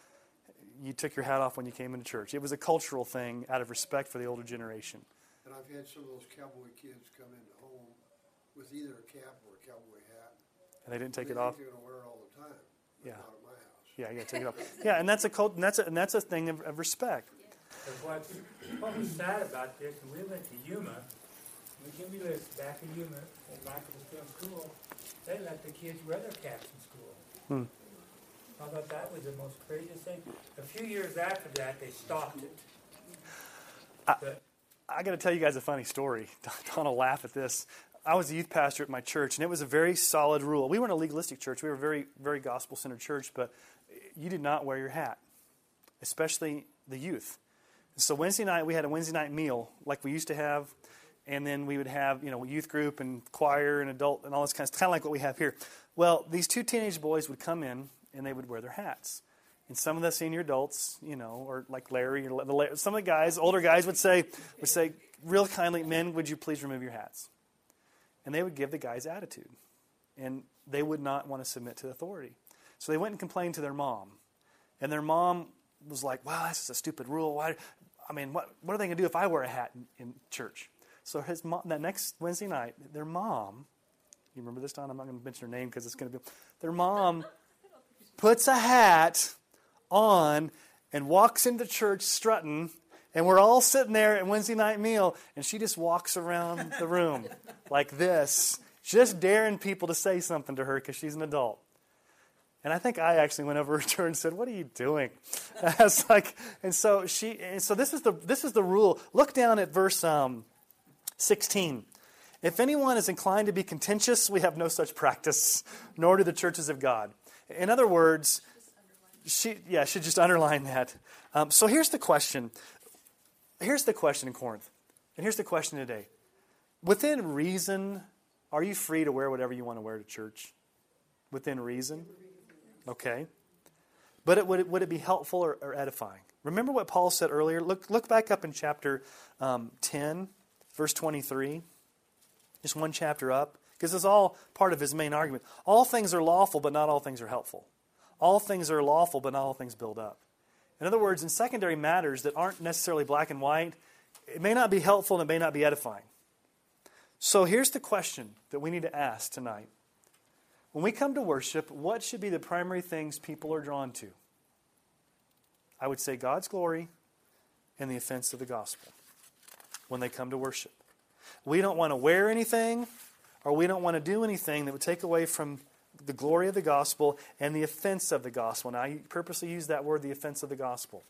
you took your hat off when you came into church. It was a cultural thing out of respect for the older generation. And I've had some of those cowboy kids come into home with either a cap or a cowboy hat. And they didn't take They it off. think They're gonna wear it all the time. Yeah. Not at my house. Yeah, you got to take it off. Yeah, and that's a cult, and that's a, and that's a thing of, of respect. But what, what was sad about this, when we went to Yuma, when Jimmy lived back in Yuma, when Michael was still in school, they let the kids wear their caps in school. Hmm. I thought that was the most craziest thing. A few years after that, they stopped it. I- I got to tell you guys a funny story. Don will laugh at this. I was a youth pastor at my church, and it was a very solid rule. We weren't a legalistic church. We were a very, very gospel centered church, but you did not wear your hat, especially the youth. So Wednesday night, we had a Wednesday night meal like we used to have, and then we would have, you know, youth group and choir and adult and all this kind of stuff, kind of like what we have here. Well, these two teenage boys would come in, and they would wear their hats. And some of the senior adults, you know, or like Larry, or some of the guys, older guys, would say, would say, real kindly, men, would you please remove your hats? And they would give the guys attitude, and they would not want to submit to authority. So they went and complained to their mom, and their mom was like, "Wow, this is a stupid rule. Why? I mean, what what are they going to do if I wear a hat in, in church?" So his mom, that next Wednesday night, their mom, you remember this, Don? I'm not going to mention her name because it's going to be their mom puts a hat on and walks into church strutting, and we're all sitting there at Wednesday night meal, and she just walks around the room like this, just daring people to say something to her because she's an adult. And I think I actually went over to her and said, "What are you doing?" I was like, and so she, and so this is the this is the rule. Look down at verse um, 16. If anyone is inclined to be contentious, we have no such practice, nor do the churches of God. In other words, she, yeah, should just underline that. Um, so here's the question. Here's the question in Corinth, and here's the question today. Within reason, are you free to wear whatever you want to wear to church? Within reason, okay. But it, would, it, would it be helpful or, or, edifying? Remember what Paul said earlier. Look, look back up in chapter um, ten, verse twenty-three. Just one chapter up, because it's all part of his main argument. All things are lawful, but not all things are helpful. All things are lawful, but not all things build up. In other words, in secondary matters that aren't necessarily black and white, it may not be helpful and it may not be edifying. So here's the question that we need to ask tonight. When we come to worship, what should be the primary things people are drawn to? I would say God's glory and the offense of the gospel when they come to worship. We don't want to wear anything or we don't want to do anything that would take away from the glory of the gospel and the offense of the gospel. Now, I purposely use that word, the offense of the gospel.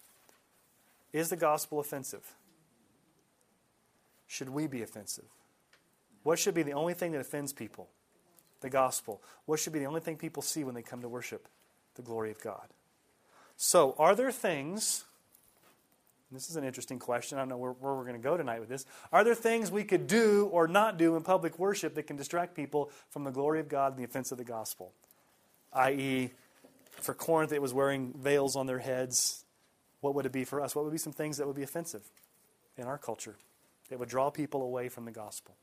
Is the gospel offensive? Should we be offensive? What should be the only thing that offends people? The gospel. What should be the only thing people see when they come to worship? The glory of God. So, are there things, this is an interesting question, I don't know where, where we're going to go tonight with this. Are there things we could do or not do in public worship that can distract people from the glory of God and the offense of the gospel? I.e., for Corinth, it was wearing veils on their heads. What would it be for us? What would be some things that would be offensive in our culture that would draw people away from the gospel?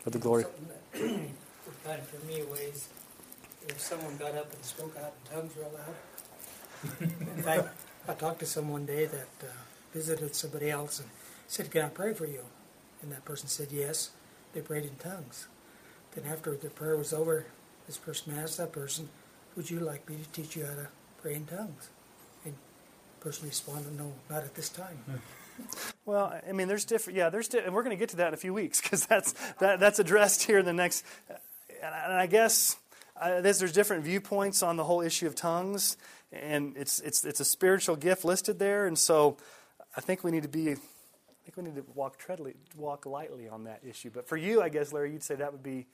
For the glory. Kind turned me away is if someone got up and spoke out in tongues real loud. in fact, I talked to someone one day that uh, visited somebody else and said, Can I pray for you? And that person said, Yes. They prayed in tongues. Then, after the prayer was over, this person asked that person, Would you like me to teach you how to pray in tongues? And the person responded, No, not at this time. Hmm. Well, I mean, there's different. Yeah, there's. Di- and we're going to get to that in a few weeks because that's that, that's addressed here in the next. And I, guess there's, there's different viewpoints on the whole issue of tongues, and it's it's it's a spiritual gift listed there, and so I think we need to be. I think we need to walk treadly, walk lightly on that issue. But for you, I guess, Larry, you'd say that would be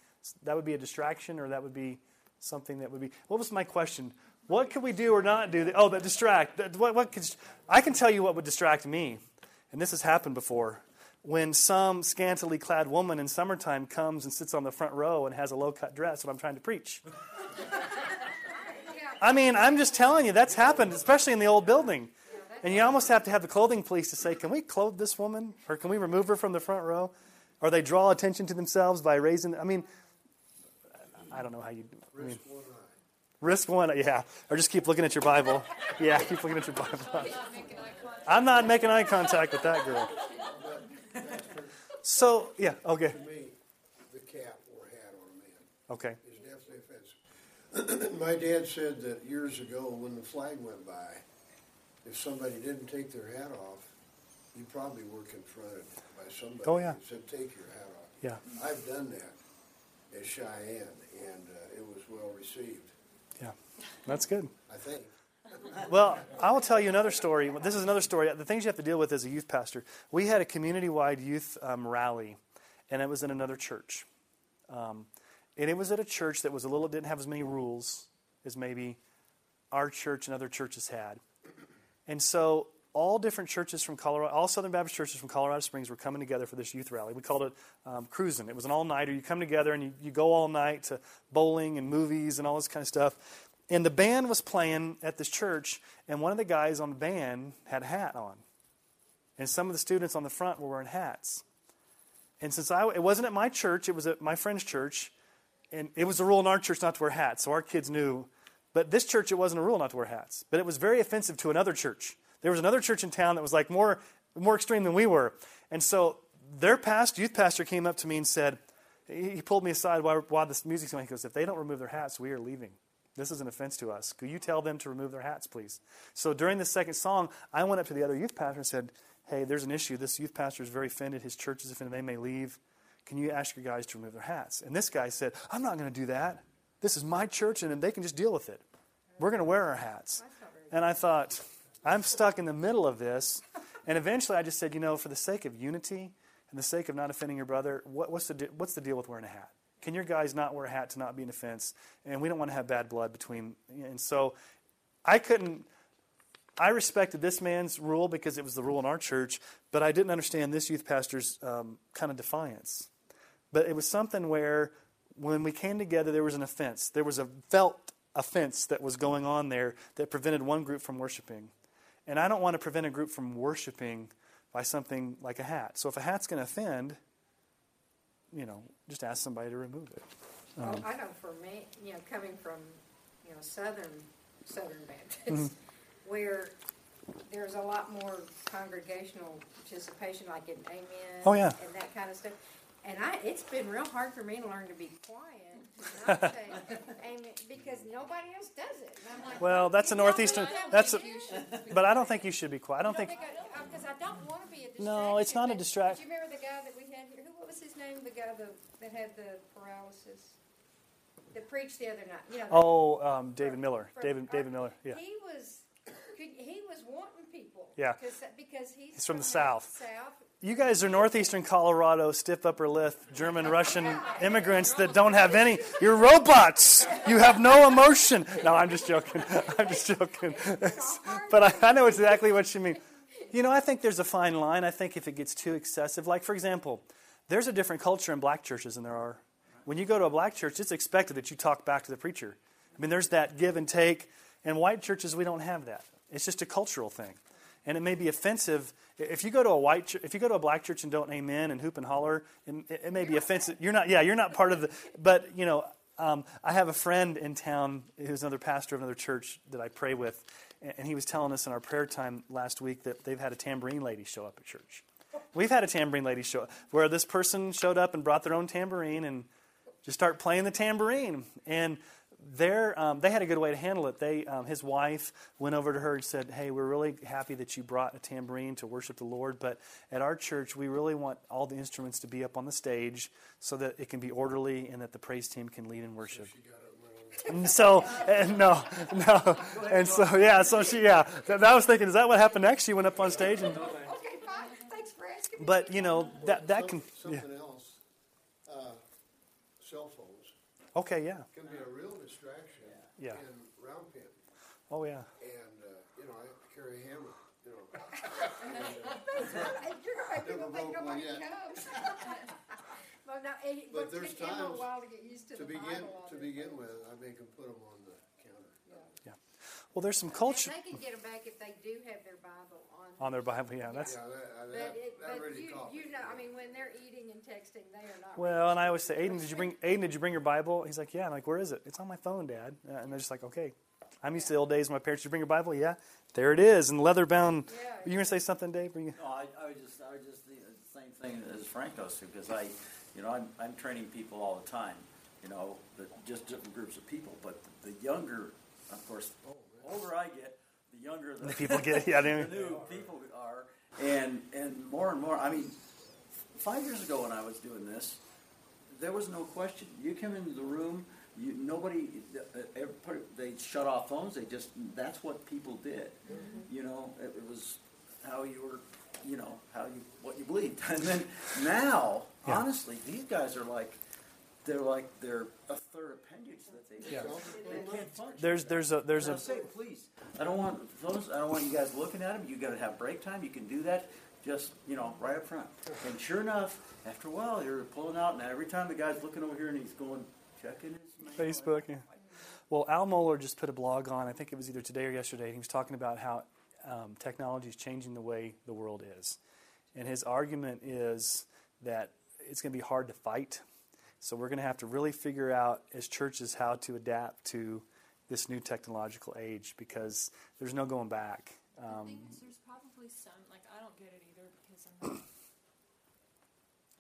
that would be a distraction, or that would be something that would be. What was my question? What could we do or not do? That, oh, that distract. That, what, what could, I can tell you what would distract me and this has happened before, when some scantily clad woman in summertime comes and sits on the front row and has a low cut dress when I'm trying to preach. I mean, I'm just telling you, that's happened, especially in the old building. And you almost have to have the clothing police to say, can we clothe this woman? Or can we remove her from the front row? Or they draw attention to themselves by raising, I mean, I don't know how you I mean, Risk one eye. Risk one, yeah. Or just keep looking at your Bible. Yeah, keep looking at your Bible. I'm not making eye contact with that girl. So, yeah, okay. To me, the cap or hat on a man. Okay. It's definitely offensive. My dad said that years ago when the flag went by, if somebody didn't take their hat off, you probably were confronted by somebody. Oh, yeah. who Said, take your hat off. Yeah. I've done that at Cheyenne, and uh, it was well received, Yeah. That's good. I think. Well, I will tell you another story. This is another story. The things you have to deal with as a youth pastor. We had a community wide youth um, rally, and it was in another church. Um, and it was at a church that was a little, didn't have as many rules as maybe our church and other churches had. And so all different churches from Colorado, all Southern Baptist churches from Colorado Springs were coming together for this youth rally. We called it um, cruising. It was an all nighter. You come together and you, you go all night to bowling and movies and all this kind of stuff. And the band was playing at this church, and one of the guys on the band had a hat on. And some of the students on the front were wearing hats. And since I, it wasn't at my church, it was at my friend's church, and it was a rule in our church not to wear hats, so our kids knew. But this church, it wasn't a rule not to wear hats. But it was very offensive to another church. There was another church in town that was like more, more extreme than we were. And so their pastor, youth pastor came up to me and said, he he pulled me aside while, while this music's going. He goes, if they don't remove their hats, we are leaving. This is an offense to us. Could you tell them to remove their hats, please? So during the second song, I went up to the other youth pastor and said, Hey, there's an issue. This youth pastor is very offended. His church is offended. They may leave. Can you ask your guys to remove their hats? And this guy said, I'm not going to do that. This is my church, and they can just deal with it. We're going to wear our hats. And I thought, I'm stuck in the middle of this. And eventually I just said, you know, for the sake of unity and the sake of not offending your brother, what, what's, the, what's the deal with wearing a hat? Can your guys not wear a hat to not be an offense? And we don't want to have bad blood between. And so I couldn't. I respected this man's rule because it was the rule in our church, but I didn't understand this youth pastor's um, kind of defiance. But it was something where when we came together, there was an offense. There was a felt offense that was going on there that prevented one group from worshiping. And I don't want to prevent a group from worshiping by something like a hat. So if a hat's going to offend, you know, just ask somebody to remove it. Well, Um, I know for me, you know, coming from, you know, southern, southern Baptist, Mm-hmm. where there's a lot more congregational participation, like in amen. Oh, yeah. And that kind of stuff. And I, it's been real hard for me to learn to be quiet, not say amen, because nobody else does it. And I'm like, Well, that's a "You know, northeastern. I don't That's a, think you should." but I don't think you should be quiet. I don't think. Because I don't want to be a distraction. No, it's not a but- distract- Do you remember the guy that we had here? Who, what was his name? The guy the, that had the paralysis? That preached the other night. You know, Oh, um, David Miller. from- David David Miller. Yeah. He was, could, he was wanting people. Yeah. Cause, he's, He's from the that South. South. You guys are northeastern Colorado, stiff upper lip, German Russian immigrants that don't have any. You're robots. You have no emotion. No, I'm just joking. I'm just joking. but I, I know exactly what you mean. You know, I think there's a fine line. I think if it gets too excessive, like for example, there's a different culture in black churches than there are. When you go to a black church, it's expected that you talk back to the preacher. I mean, there's that give and take. In white churches, we don't have that. It's just a cultural thing and it may be offensive. If you go to a white, if you go to a black church and don't amen and hoop and holler, it, it may be offensive. You're not, yeah, you're not part of the. But you know, um, I have a friend in town who's another pastor of another church that I pray with, and, he was telling us in our prayer time last week that they've had a tambourine lady show up at church. We've had a tambourine lady show up where this person showed up and brought their own tambourine and just start playing the tambourine. And um, they had a good way to handle it. They, um, his wife went over to her and said, "Hey, we're really happy that you brought a tambourine to worship the Lord, but at our church, we really want all the instruments to be up on the stage so that it can be orderly and that the praise team can lead in worship." And so, and no, no, and so yeah, so she yeah. That, I was thinking, is that what happened next? She went up on stage and, Okay, fine. Thanks for asking. but you know that that can Some- yeah. Something else, uh, cell phones Okay, yeah, can be a real distraction Yeah. in round pen. oh yeah. And, uh, you know, I carry a hammer, you know. Hey, You're gonna make people Never think broke one nobody yet. comes. Well, now, it, But but there's it's him a times while to get used to, To the begin, Bible. to begin with, I make them put them on the counter. Yeah. Well, there's some culture they can get them back if they do have their Bible on. on their Bible. Yeah, that's Yeah, that, uh, But, that, it, that but really you, you know, I mean, when they're eating and texting, they are not. Well, and I always say, Aiden, did you bring Aiden? Did you bring your Bible? He's like, Yeah. I'm like, Where is it? It's on my phone, Dad. Uh, And they're just like, Okay. I'm used to the old days. When my parents, did you bring your Bible? Yeah. There it is, and leather bound. Yeah. You gonna say something, Dave? Were you? No, I, I was just, I was just the, the same thing as Frank goes through because I, you know, I'm, I'm training people all the time. you know, the, just different groups of people. But the, the younger, of course, the older I get, the younger the, The people get yeah. They, the new people are, and and more and more. I mean, five years ago when I was doing this, there was no question. You come into the room, you nobody, uh, they shut off phones. They just that's what people did. You know, it, it was how you were, you know, how you what you believed. And then now, Yeah. honestly, these guys are like. They're like they're a third appendage that they Yeah. they can't function. there's there's a there's And a I'm saying, please, I don't want those. I don't want you guys looking at them. You got to have break time. You can do that, just you know, right up front. And sure enough, after a while, you're pulling out, and every time the guy's looking over here and he's going checking his mail. Facebook. Yeah. Well, Al Mohler just put a blog on. I think it was either today or yesterday. And he was talking about how um, technology is changing the way the world is, and his argument is that it's going to be hard to fight. So we're going to have to really figure out as churches how to adapt to this new technological age because there's no going back. the Um, is, there's probably some like I don't get it either because I'm not.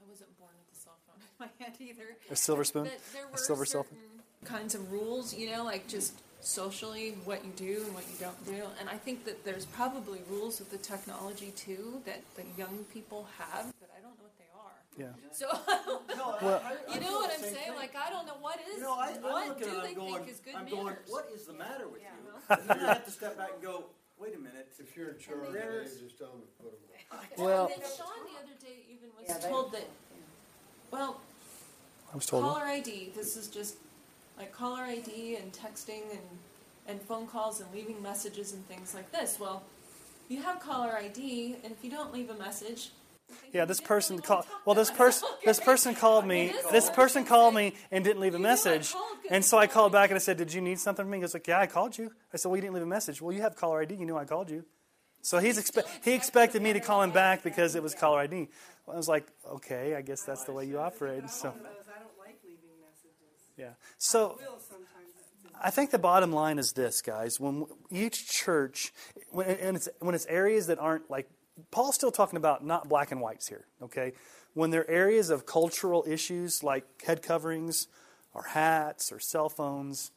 I wasn't born with a cell phone in my hand either. a silver spoon. But there were silver cell certain kinds of rules, you know, like just socially what you do and what you don't do. And I think that there's probably rules with the technology too that the young people have, but I don't know what they are. Yeah. So I- Well- I- I you feel know what I'm saying? thing. Like I don't know what is You know, I, I'm what do they I'm going, think is good I'm manners. going, what is the matter with Yeah. you? And then I have to step back and go, wait a minute. If you're in charge, There's- they just tell them to put them on. Well- and then Sean the other day even was Yeah, they- told that well, I was told. caller ID. This is just like caller ID and texting and and phone calls and leaving messages and things like this. Well, you have caller ID, and if you don't leave a message. Yeah, this person called. Well, this person this person called me. This person called me and didn't leave a message. And so I called back and I said, "Did you need something from me?" He goes like, "Yeah, I called you." I said, "Well, you didn't leave a message." Well, you have caller ID. You knew I called you. So he's expe- he expected me to call him back because it was caller ID. Well, I was like, "Okay, I guess that's the way you operate." So I don't like leaving messages. yeah. So. I think the bottom line is this, guys. When each church, when, and it's, when it's areas that aren't like, Paul's still talking about not black and whites here, okay? When there are areas of cultural issues like head coverings or hats or cell phones,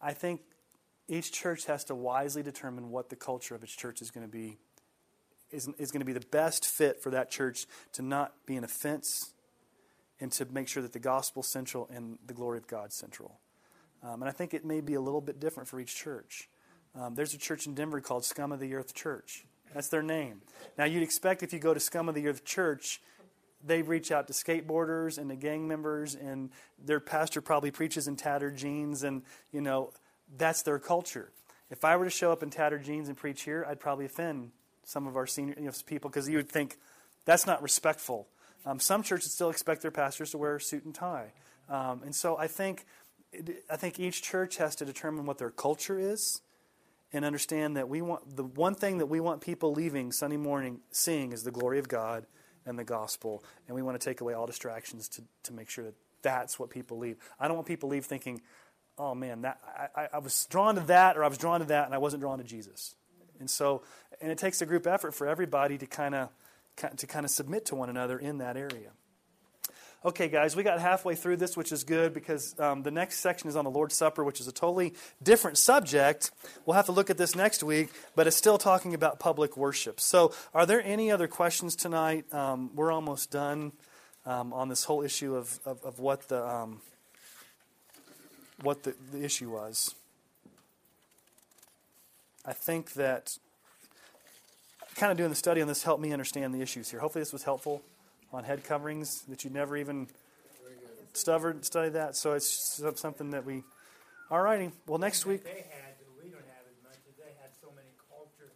I think each church has to wisely determine what the culture of its church is going to be, is, is going to be the best fit for that church to not be an offense and to make sure that the gospel central and the glory of God central. Um, and I think it may be a little bit different for each church. Um, there's a church in Denver called Scum of the Earth Church. That's their name. Now, you'd expect if you go to Scum of the Earth Church, they reach out to skateboarders and to gang members, and their pastor probably preaches in tattered jeans, and, you know, that's their culture. If I were to show up in tattered jeans and preach here, I'd probably offend some of our senior you know, people because you would think that's not respectful. Um, some churches still expect their pastors to wear a suit and tie. Um, and so I think I think each church has to determine what their culture is and understand that we want the one thing that we want people leaving Sunday morning seeing is the glory of God and the gospel. And we want to take away all distractions to, to make sure that that's what people leave. I don't want people leave thinking, oh man, that I, I, was drawn to that or I was drawn to that and I wasn't drawn to Jesus. And so, and it takes a group effort for everybody to kind of to kind of submit to one another in that area. Okay, guys, we got halfway through this, which is good because um, the next section is on the Lord's Supper, which is a totally different subject. We'll have to look at this next week, but it's still talking about public worship. So, are there any other questions tonight? Um, we're almost done um, on this whole issue of, of, of what the um, what the, the issue was. I think that kind of doing the study on this helped me understand the issues here. Hopefully, this was helpful on head coverings that you never even studied study that. So it's something that we. All righty. Well, next week. They had, that we don't have as much, is they had so many culture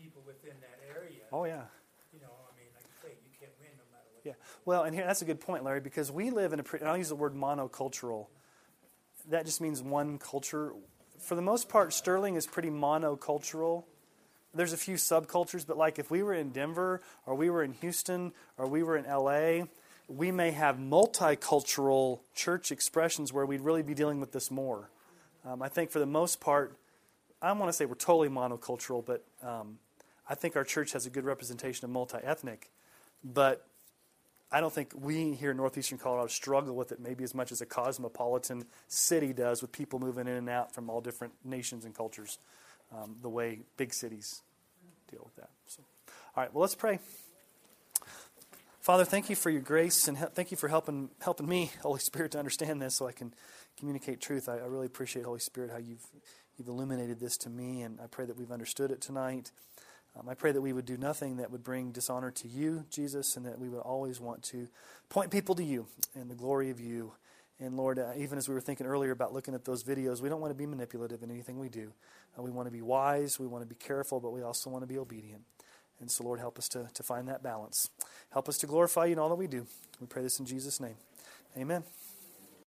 people within that area. Oh yeah. You know, I mean, like you say, you can't win no matter what. Yeah. Well, and here that's a good point, Larry, because we live in a. pre- and I'll use the word monocultural. That just means one culture. For the most part, Sterling is pretty monocultural. There's a few subcultures, but like if we were in Denver or we were in Houston or we were in LA, we may have multicultural church expressions where we'd really be dealing with this more. Um, I think for the most part, I want to say we're totally monocultural, but um, I think our church has a good representation of multi ethnic. But I don't think we here in northeastern Colorado struggle with it maybe as much as a cosmopolitan city does with people moving in and out from all different nations and cultures, um, the way big cities deal with that. So, all right, well, let's pray. Father, thank you for your grace and he- thank you for helping helping me, Holy Spirit, to understand this so I can communicate truth. I, I really appreciate Holy Spirit how you've you've illuminated this to me, and I pray that we've understood it tonight. Um, I pray that we would do nothing that would bring dishonor to you, Jesus, and that we would always want to point people to you and the glory of you. And Lord, uh, even as we were thinking earlier about looking at those videos, we don't want to be manipulative in anything we do. We want to be wise, we want to be careful, but we also want to be obedient. And so, Lord, help us to, to find that balance. Help us to glorify you in all that we do. We pray this in Jesus' name. Amen.